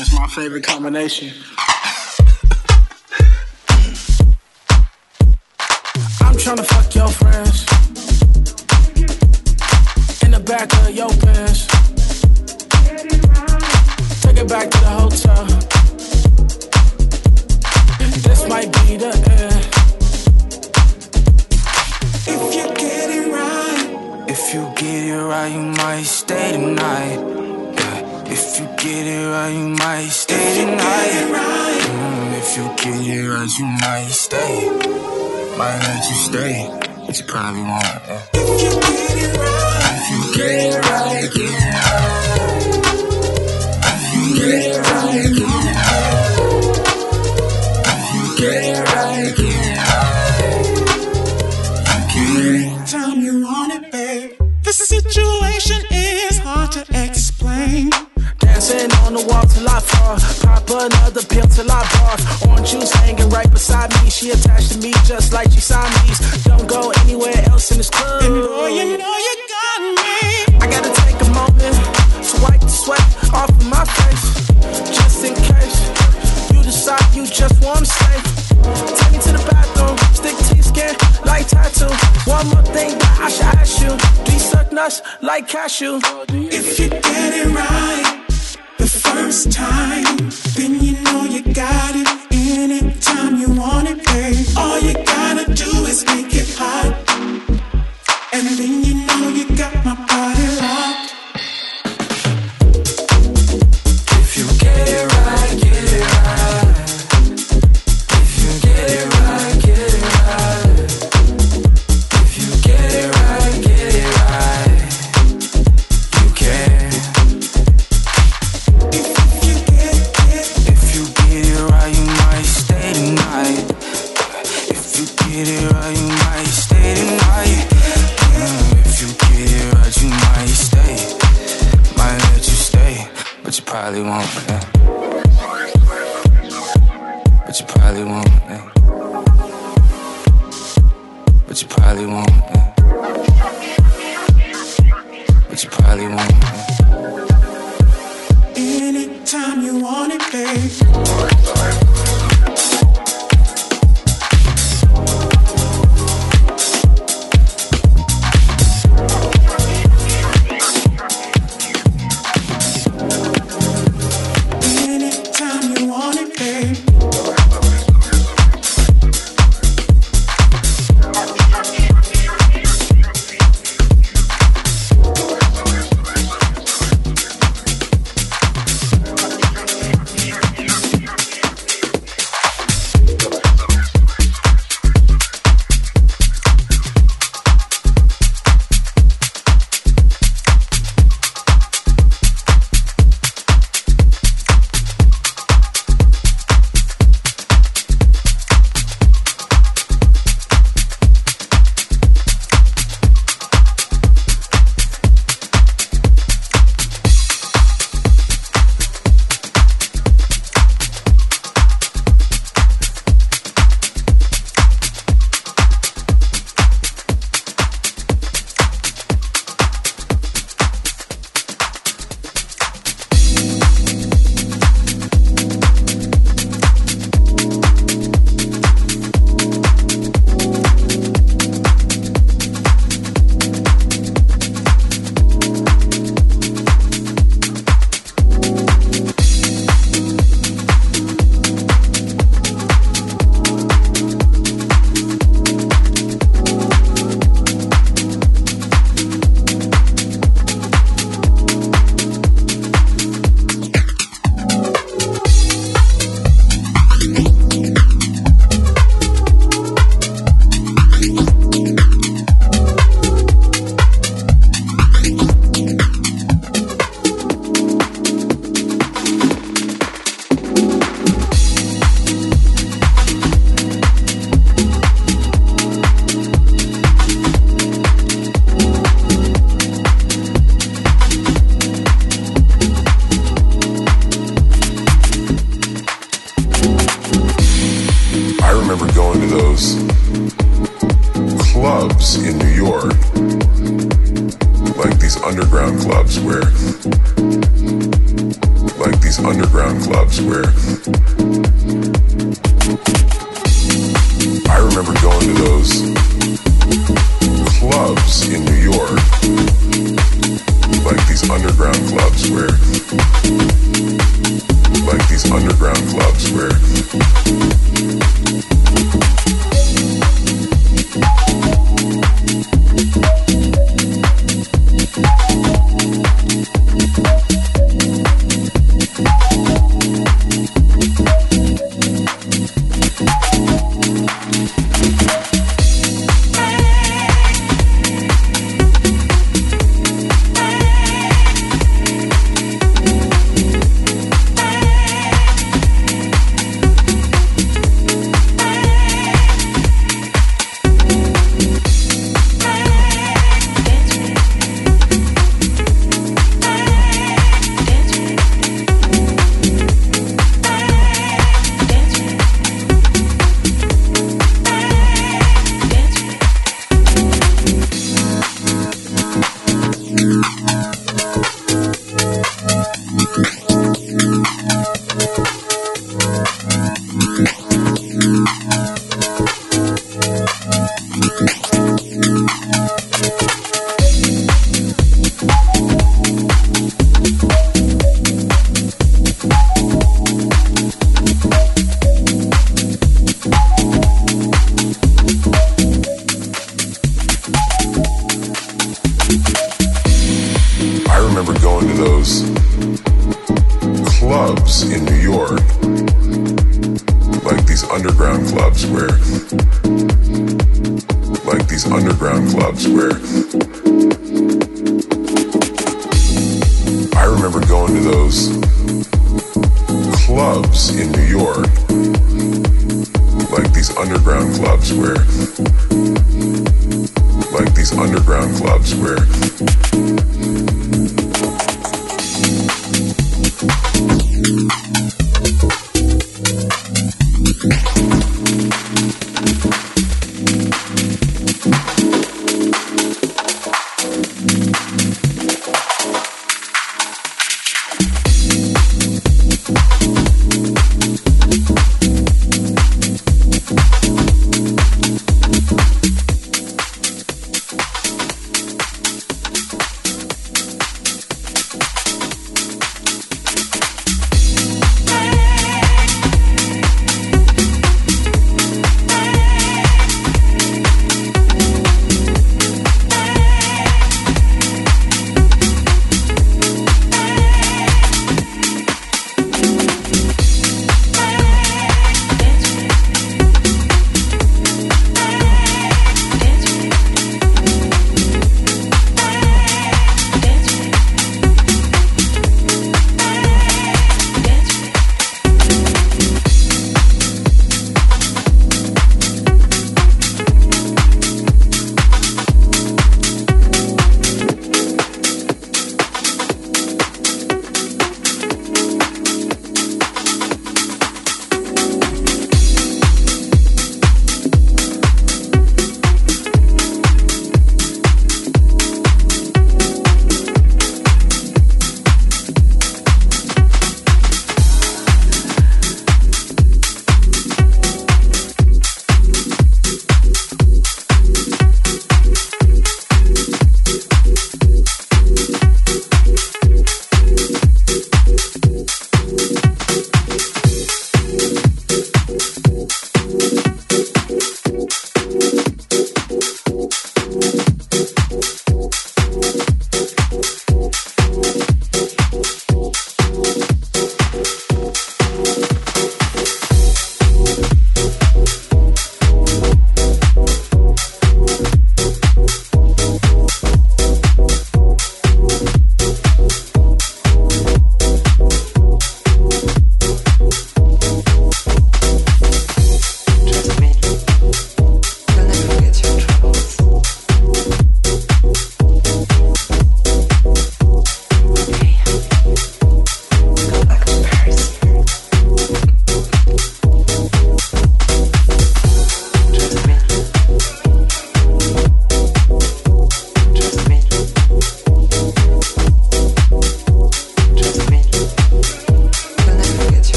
That's my favorite combination. I'm trying to find cause you might stay. Might let you stay, but you probably won't. Yeah. If you get it right, if you get it right. She attached to me just like she signed these. Don't go anywhere else in this club. And boy, you know you got me. I gotta take a moment to wipe the sweat off of my face, just in case you decide you just wanna stay. Take me to the bathroom, stick to your skin like tattoo. One more thing that I should ask you: Do you suck nuts like cashew? Oh,